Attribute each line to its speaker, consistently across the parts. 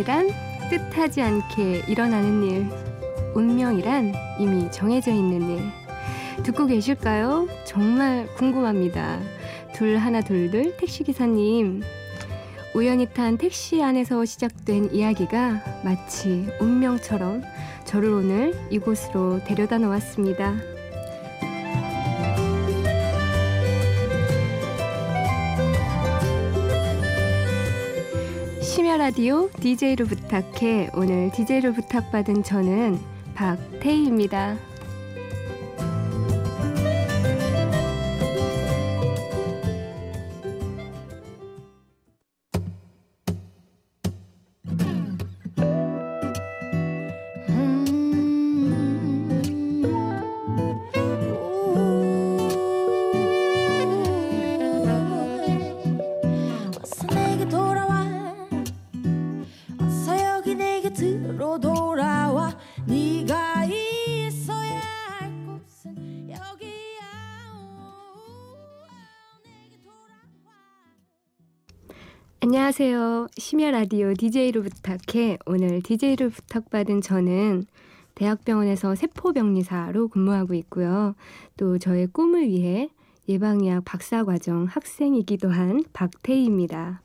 Speaker 1: 우연이란 뜻하지 않게 일어나는 일, 운명이란 이미 정해져 있는 일. 듣고 계실까요? 정말 궁금합니다. 둘 하나 둘둘 택시기사님. 우연히 탄 택시 안에서 시작된 이야기가 마치 운명처럼 저를 오늘 이곳으로 데려다 놓았습니다. 심야 라디오 DJ를 부탁해 오늘 DJ를 부탁받은 저는 박태희입니다. 안녕하세요. 심야 라디오 DJ를 부탁해 오늘 DJ를 부탁받은 저는 대학병원에서 세포병리사로 근무하고 있고요. 또 저의 꿈을 위해 예방의학 박사과정 학생이기도 한 박태희입니다.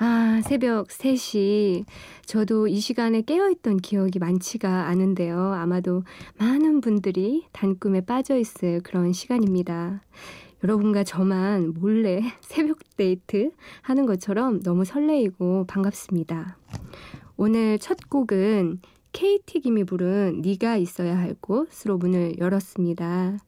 Speaker 1: 아, 새벽 3시. 저도 이 시간에 깨어있던 기억이 많지가 않은데요. 아마도 많은 분들이 단꿈에 빠져 있을 그런 시간입니다. 여러분과 저만 몰래 새벽 데이트 하는 것처럼 너무 설레이고 반갑습니다. 오늘 첫 곡은 KT 김이 부른 네가 있어야 할 곳으로 문을 열었습니다.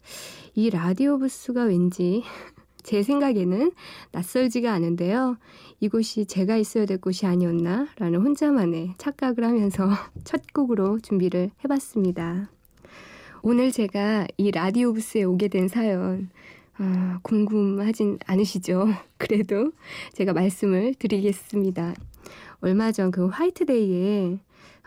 Speaker 1: 이 라디오 부스가 왠지 제 생각에는 낯설지가 않은데요. 이곳이 제가 있어야 될 곳이 아니었나? 라는 혼자만의 착각을 하면서 첫 곡으로 준비를 해봤습니다. 오늘 제가 이 라디오 부스에 오게 된 사연, 아, 궁금하진 않으시죠? 그래도 제가 말씀을 드리겠습니다. 얼마 전 그 화이트데이에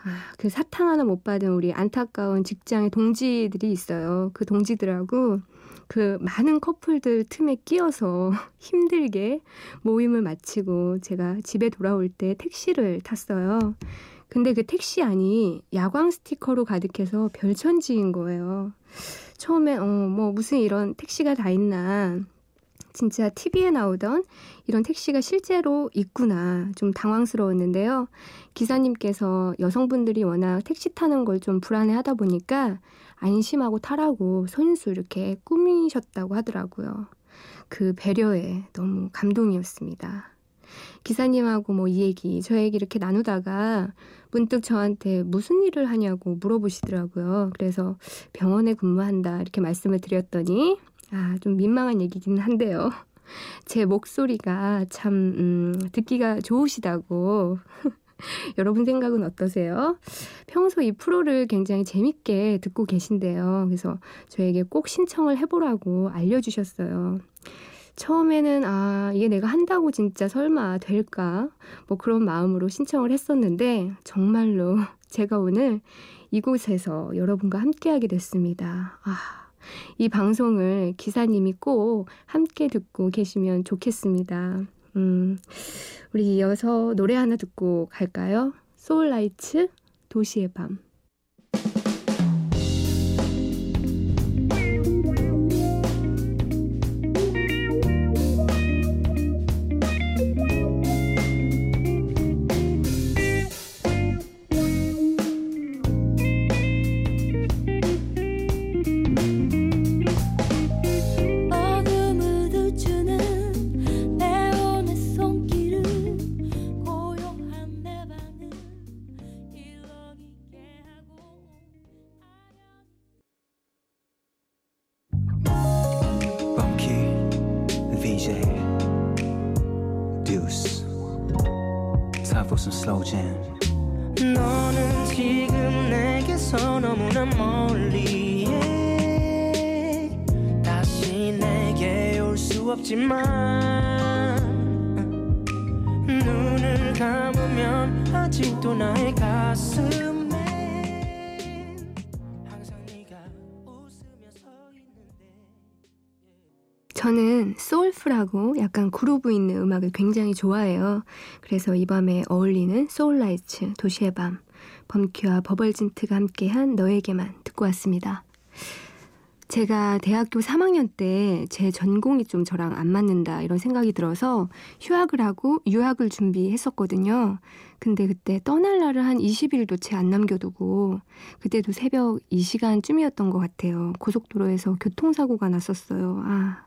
Speaker 1: 아, 그 사탕 하나 못 받은 우리 안타까운 직장의 동지들이 있어요. 그 동지들하고 그 많은 커플들 틈에 끼어서 힘들게 모임을 마치고 제가 집에 돌아올 때 택시를 탔어요. 근데 그 택시 안이 야광 스티커로 가득해서 별천지인 거예요. 처음에 어 뭐 무슨 이런 택시가 다 있나 진짜 TV에 나오던 이런 택시가 실제로 있구나 좀 당황스러웠는데요. 기사님께서 여성분들이 워낙 택시 타는 걸 좀 불안해 하다 보니까 안심하고 타라고 손수 이렇게 꾸미셨다고 하더라고요. 그 배려에 너무 감동이었습니다. 기사님하고 뭐 이 얘기, 저 얘기 이렇게 나누다가 문득 저한테 무슨 일을 하냐고 물어보시더라고요. 그래서 병원에 근무한다 이렇게 말씀을 드렸더니 아, 좀 민망한 얘기긴 한데요. 제 목소리가 참 음, 듣기가 좋으시다고 여러분 생각은 어떠세요? 평소 이 프로를 굉장히 재밌게 듣고 계신데요. 그래서 저에게 꼭 신청을 해보라고 알려주셨어요. 처음에는 아, 이게 내가 한다고 진짜 설마 될까? 뭐 그런 마음으로 신청을 했었는데 정말로 제가 오늘 이곳에서 여러분과 함께하게 됐습니다. 아, 이 방송을 기사님이 꼭 함께 듣고 계시면 좋겠습니다. 음, 우리 이어서 노래 하나 듣고 갈까요? 소울라이츠 도시의 밤.
Speaker 2: 수 없지만 눈을 감으면 아직도 나의 있는데
Speaker 1: 저는 소울풀하고 약간 그루브 있는 음악을 굉장히 좋아해요. 그래서 이 밤에 어울리는 소울라이츠, 도시의 밤, 범큐와 버벌진트가 함께한 너에게만 듣고 왔습니다. 제가 대학교 3학년 때 제 전공이 좀 저랑 안 맞는다 이런 생각이 들어서 휴학을 하고 유학을 준비했었거든요. 근데 그때 떠날 날을 한 20일도 채 안 남겨두고 그때도 새벽 2시간쯤이었던 것 같아요. 고속도로에서 교통사고가 났었어요. 아,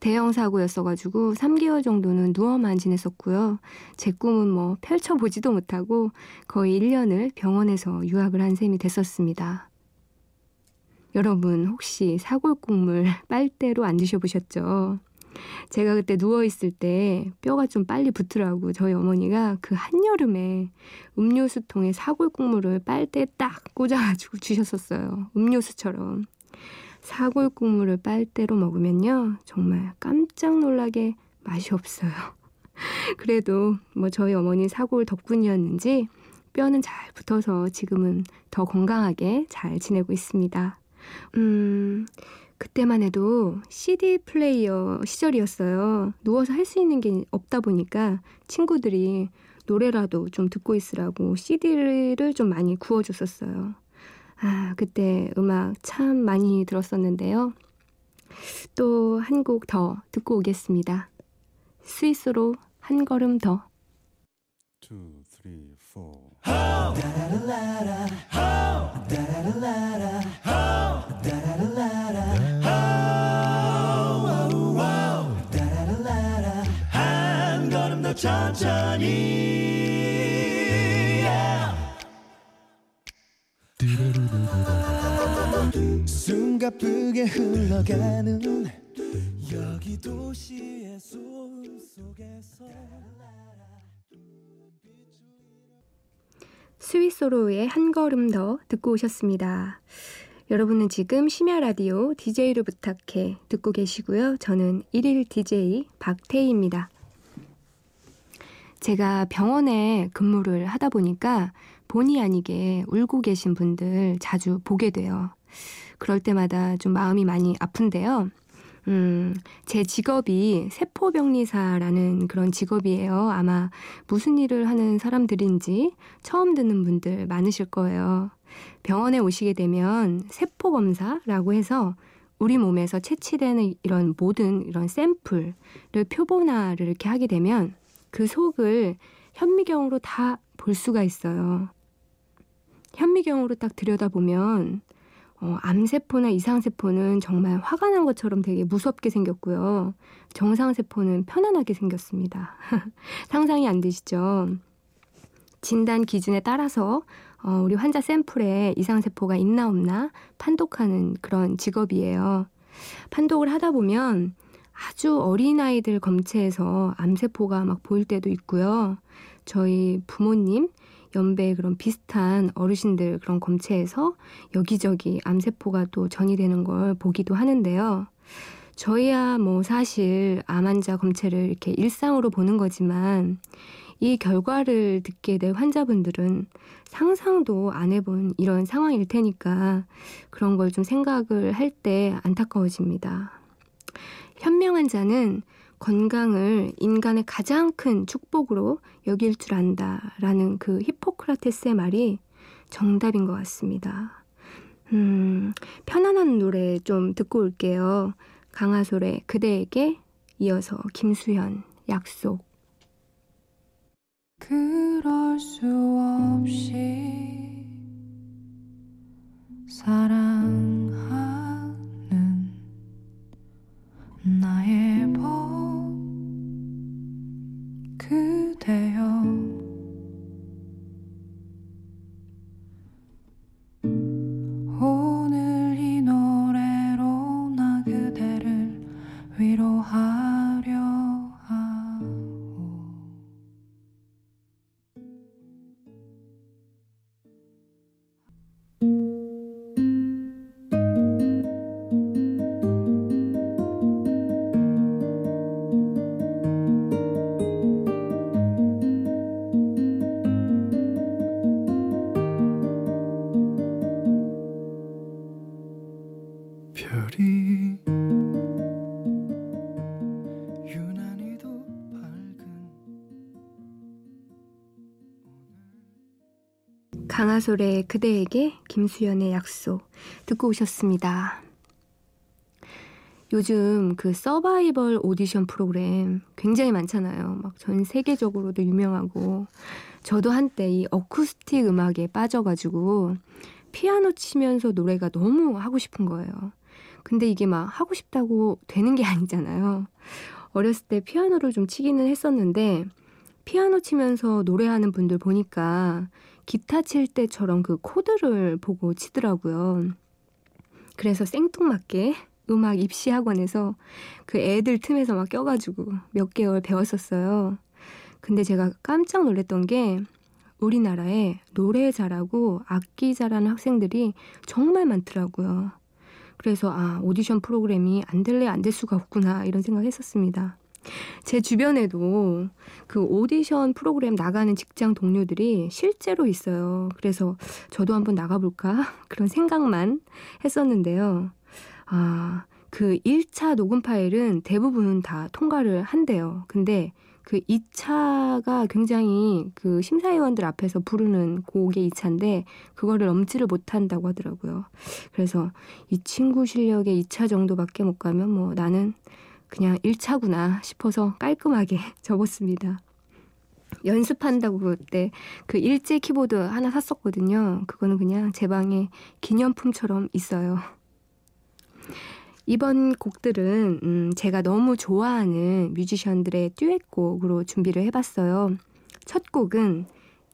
Speaker 1: 대형 사고였어가지고 3개월 정도는 누워만 지냈었고요. 제 꿈은 뭐 펼쳐보지도 못하고 거의 1년을 병원에서 유학을 한 셈이 됐었습니다. 여러분 혹시 사골국물 빨대로 안 드셔보셨죠? 제가 그때 누워있을 때 뼈가 좀 빨리 붙으라고 저희 어머니가 그 한여름에 음료수통에 사골국물을 빨대에 딱 꽂아가지고 주셨었어요. 음료수처럼. 사골국물을 빨대로 먹으면요. 정말 깜짝 놀라게 맛이 없어요. 그래도 뭐 저희 어머니 사골 덕분이었는지 뼈는 잘 붙어서 지금은 더 건강하게 잘 지내고 있습니다. 음, 그때만 해도 CD 플레이어 시절이었어요. 누워서 할 수 있는 게 없다 보니까 친구들이 노래라도 좀 듣고 있으라고 CD를 좀 많이 구워줬었어요. 아, 그때 음악 참 많이 들었었는데요. 또 한 곡 더 듣고 오겠습니다. 스위스로 한 걸음 더.
Speaker 3: two, three,
Speaker 2: 천천히 숨가쁘게 흘러가는 여기 도시의 소음 속에서
Speaker 1: 스위스로의 한 걸음 더 듣고 오셨습니다. 여러분은 지금 심야 라디오 DJ를 부탁해 듣고 계시고요. 저는 1일 DJ 박태희입니다. 제가 병원에 근무를 하다 보니까 본의 아니게 울고 계신 분들 자주 보게 돼요. 그럴 때마다 좀 마음이 많이 아픈데요. 음, 제 직업이 세포병리사라는 그런 직업이에요. 아마 무슨 일을 하는 사람들인지 처음 듣는 분들 많으실 거예요. 병원에 오시게 되면 세포검사라고 해서 우리 몸에서 채취되는 이런 모든 이런 샘플을 표본화를 이렇게 하게 되면 그 속을 현미경으로 다 볼 수가 있어요. 현미경으로 딱 들여다보면 어, 암세포나 이상세포는 정말 화가 난 것처럼 되게 무섭게 생겼고요. 정상세포는 편안하게 생겼습니다. 상상이 안 되시죠? 진단 기준에 따라서 어, 우리 환자 샘플에 이상세포가 있나 없나 판독하는 그런 직업이에요. 판독을 하다 보면 아주 어린아이들 검체에서 암세포가 막 보일 때도 있고요. 저희 부모님, 연배 그런 비슷한 어르신들 그런 검체에서 여기저기 암세포가 또 전이되는 걸 보기도 하는데요. 저희야 뭐 사실 암 환자 검체를 이렇게 일상으로 보는 거지만 이 결과를 듣게 될 환자분들은 상상도 안 해본 이런 상황일 테니까 그런 걸 좀 생각을 할 때 안타까워집니다. 현명 환자는 건강을 인간의 가장 큰 축복으로 여길 줄 안다 라는 그 히포크라테스의 말이 정답인 것 같습니다. 음, 편안한 노래 좀 듣고 올게요. 강하솔의 그대에게 이어서 김수현 약속.
Speaker 4: 그럴 수 없이 사랑하는 나의 법 그대여. 오
Speaker 1: 강하솔의 그대에게 김수연의 약속 듣고 오셨습니다. 요즘 그 서바이벌 오디션 프로그램 굉장히 많잖아요. 막 전 세계적으로도 유명하고 저도 한때 이 어쿠스틱 음악에 빠져가지고 피아노 치면서 노래가 너무 하고 싶은 거예요. 근데 이게 막 하고 싶다고 되는 게 아니잖아요. 어렸을 때 피아노를 좀 치기는 했었는데 피아노 치면서 노래하는 분들 보니까 기타 칠 때처럼 그 코드를 보고 치더라고요. 그래서 생뚱맞게 음악 입시 학원에서 그 애들 틈에서 막 껴가지고 몇 개월 배웠었어요. 근데 제가 깜짝 놀랐던 게 우리나라에 노래 잘하고 악기 잘하는 학생들이 정말 많더라고요. 그래서 아 오디션 프로그램이 안 될래 안 될 수가 없구나 이런 생각했었습니다. 제 주변에도 그 오디션 프로그램 나가는 직장 동료들이 실제로 있어요. 그래서 저도 한번 나가볼까? 그런 생각만 했었는데요. 아, 그 1차 녹음 파일은 대부분 다 통과를 한대요. 근데 그 2차가 굉장히 그 심사위원들 앞에서 부르는 곡의 2차인데 그거를 넘지를 못한다고 하더라고요. 그래서 이 친구 실력의 2차 정도밖에 못 가면 뭐 나는 그냥 1차구나 싶어서 깔끔하게 접었습니다. 연습한다고 그때 그 일제 키보드 하나 샀었거든요. 그거는 그냥 제 방에 기념품처럼 있어요. 이번 곡들은 음, 제가 너무 좋아하는 뮤지션들의 듀엣곡으로 준비를 해봤어요. 첫 곡은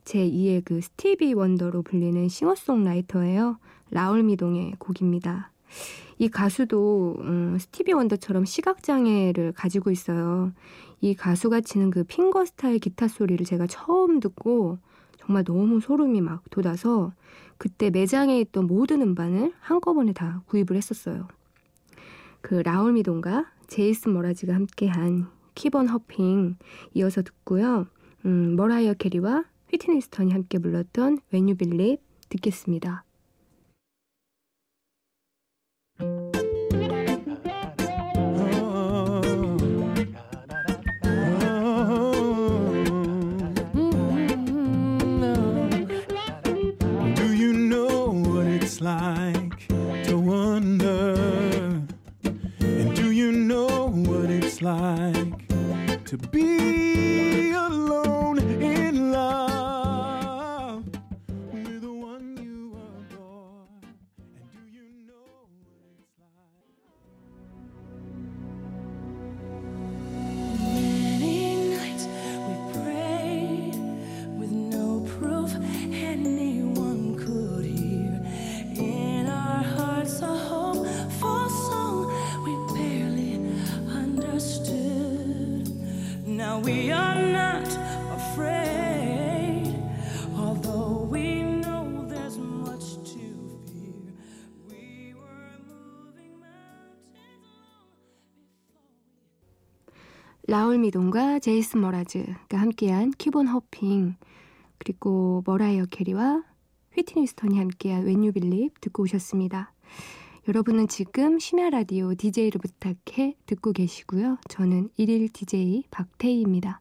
Speaker 1: 제 2의 그 스티비 원더로 불리는 싱어송라이터예요. 라울 미동의 곡입니다. 이 가수도 음, 스티비 원더처럼 시각장애를 가지고 있어요. 이 가수가 치는 그 finger style 기타 소리를 제가 처음 듣고 정말 너무 소름이 막 돋아서 그때 매장에 있던 모든 음반을 한꺼번에 다 구입을 했었어요. 그 라울 미동과 제이슨 머라즈가 함께한 Keep On Hoping 이어서 듣고요. 음, 머라이어 캐리와 휘트니 휴스턴이 함께 불렀던 You Believe 듣겠습니다. 라울 미동과 제이슨 머라즈가 함께한 Keep On Hoping 그리고 머라이어 캐리와 휘트니 휴스턴이 함께한 You Believe 듣고 오셨습니다. 여러분은 지금 심야 라디오 DJ를 부탁해 듣고 계시고요. 저는 1일 DJ 박태희입니다.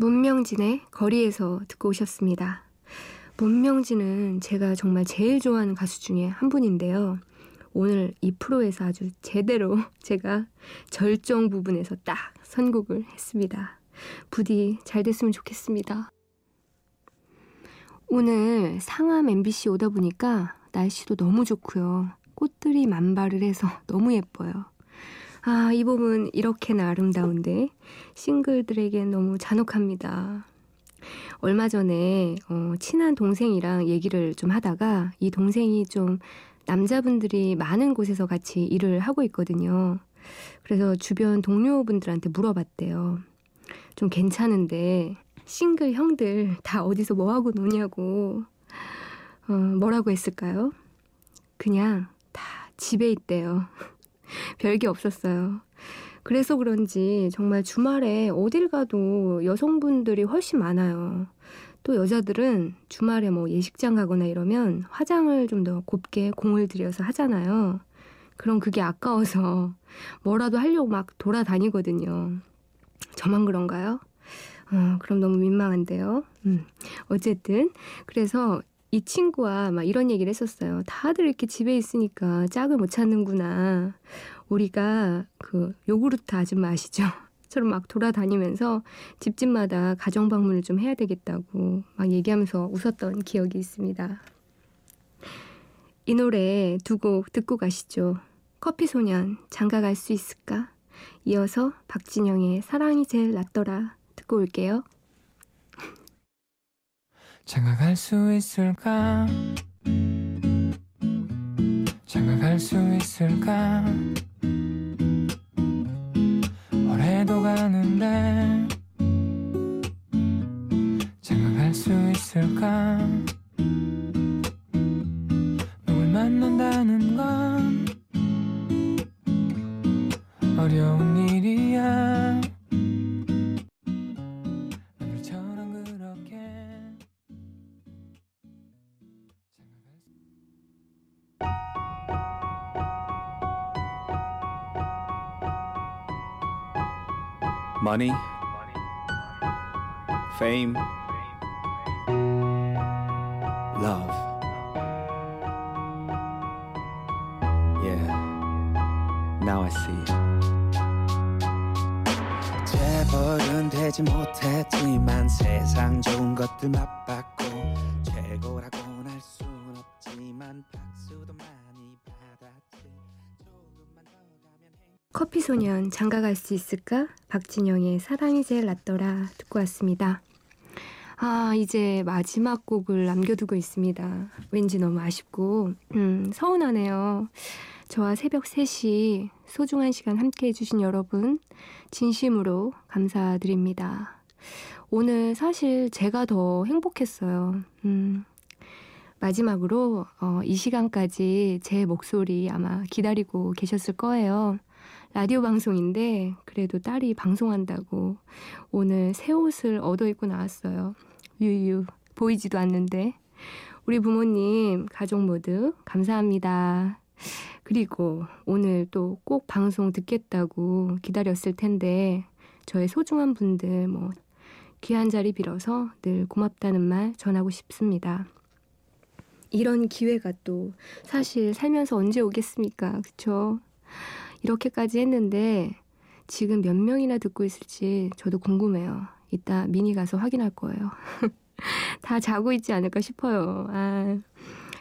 Speaker 1: 문명진의 거리에서 듣고 오셨습니다. 문명진은 제가 정말 제일 좋아하는 가수 중에 한 분인데요. 오늘 이 프로에서 아주 제대로 제가 절정 부분에서 딱 선곡을 했습니다. 부디 잘 됐으면 좋겠습니다. 오늘 상암 MBC 오다 보니까 날씨도 너무 좋고요. 꽃들이 만발을 해서 너무 예뻐요. 아, 이 봄은 이렇게나 아름다운데 싱글들에겐 너무 잔혹합니다. 얼마 전에 어, 친한 동생이랑 얘기를 좀 하다가 이 동생이 좀 남자분들이 많은 곳에서 같이 일을 하고 있거든요. 그래서 주변 동료분들한테 물어봤대요. 좀 괜찮은데 싱글 형들 다 어디서 뭐 하고 노냐고 어, 뭐라고 했을까요? 그냥 다 집에 있대요. 별게 없었어요. 그래서 그런지 정말 주말에 어딜 가도 여성분들이 훨씬 많아요. 또 여자들은 주말에 뭐 예식장 가거나 이러면 화장을 좀 더 곱게 공을 들여서 하잖아요. 그럼 그게 아까워서 뭐라도 하려고 막 돌아다니거든요. 저만 그런가요? 어, 그럼 너무 민망한데요. 음, 어쨌든 그래서 이 친구와 막 이런 얘기를 했었어요. 다들 이렇게 집에 있으니까 짝을 못 찾는구나. 우리가 그 요구르트 아줌마 아시죠? 처럼 막 돌아다니면서 집집마다 가정 방문을 좀 해야 되겠다고 막 얘기하면서 웃었던 기억이 있습니다. 이 노래 두 곡 듣고 가시죠. 커피 소년 장가 갈 수 있을까? 이어서 박진영의 사랑이 제일 낫더라 듣고 올게요.
Speaker 4: 장가갈 수 있을까? 장가갈 수 있을까
Speaker 5: Money, fame, love. Yeah, now I see it.
Speaker 6: 재벌은 되지 못했지만 세상 좋은 것들 맛 행...
Speaker 1: 커피 소년 장가 갈 수 있을까? 박진영의 사랑이 제일 낫더라 듣고 왔습니다. 아, 이제 마지막 곡을 남겨두고 있습니다. 왠지 너무 아쉽고, 음, 서운하네요. 저와 새벽 3시 소중한 시간 함께 해주신 여러분, 진심으로 감사드립니다. 오늘 사실 제가 더 행복했어요. 음, 마지막으로, 어, 이 시간까지 제 목소리 아마 기다리고 계셨을 거예요. 라디오 방송인데 그래도 딸이 방송한다고 오늘 새 옷을 얻어 입고 나왔어요. 유유 보이지도 않는데 우리 부모님 가족 모두 감사합니다. 그리고 오늘 또 꼭 방송 듣겠다고 기다렸을 텐데 저의 소중한 분들 뭐 귀한 자리 빌어서 늘 고맙다는 말 전하고 싶습니다. 이런 기회가 또 사실 살면서 언제 오겠습니까? 그쵸? 이렇게까지 했는데 지금 몇 명이나 듣고 있을지 저도 궁금해요. 이따 미니 가서 확인할 거예요. 다 자고 있지 않을까 싶어요. 아,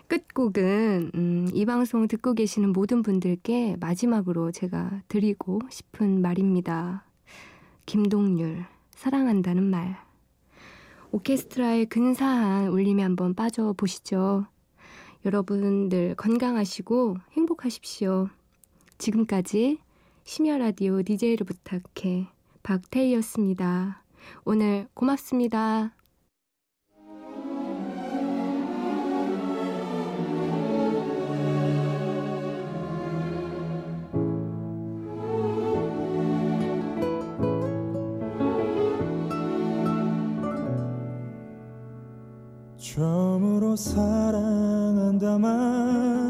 Speaker 1: 끝곡은 음, 이 방송 듣고 계시는 모든 분들께 마지막으로 제가 드리고 싶은 말입니다. 김동률 사랑한다는 말. 오케스트라의 근사한 울림에 한번 빠져 보시죠. 여러분들 건강하시고 행복하십시오. 지금까지 심야 라디오 DJ를 부탁해 박태희였습니다. 오늘 고맙습니다.
Speaker 2: 처음으로 사랑한다 말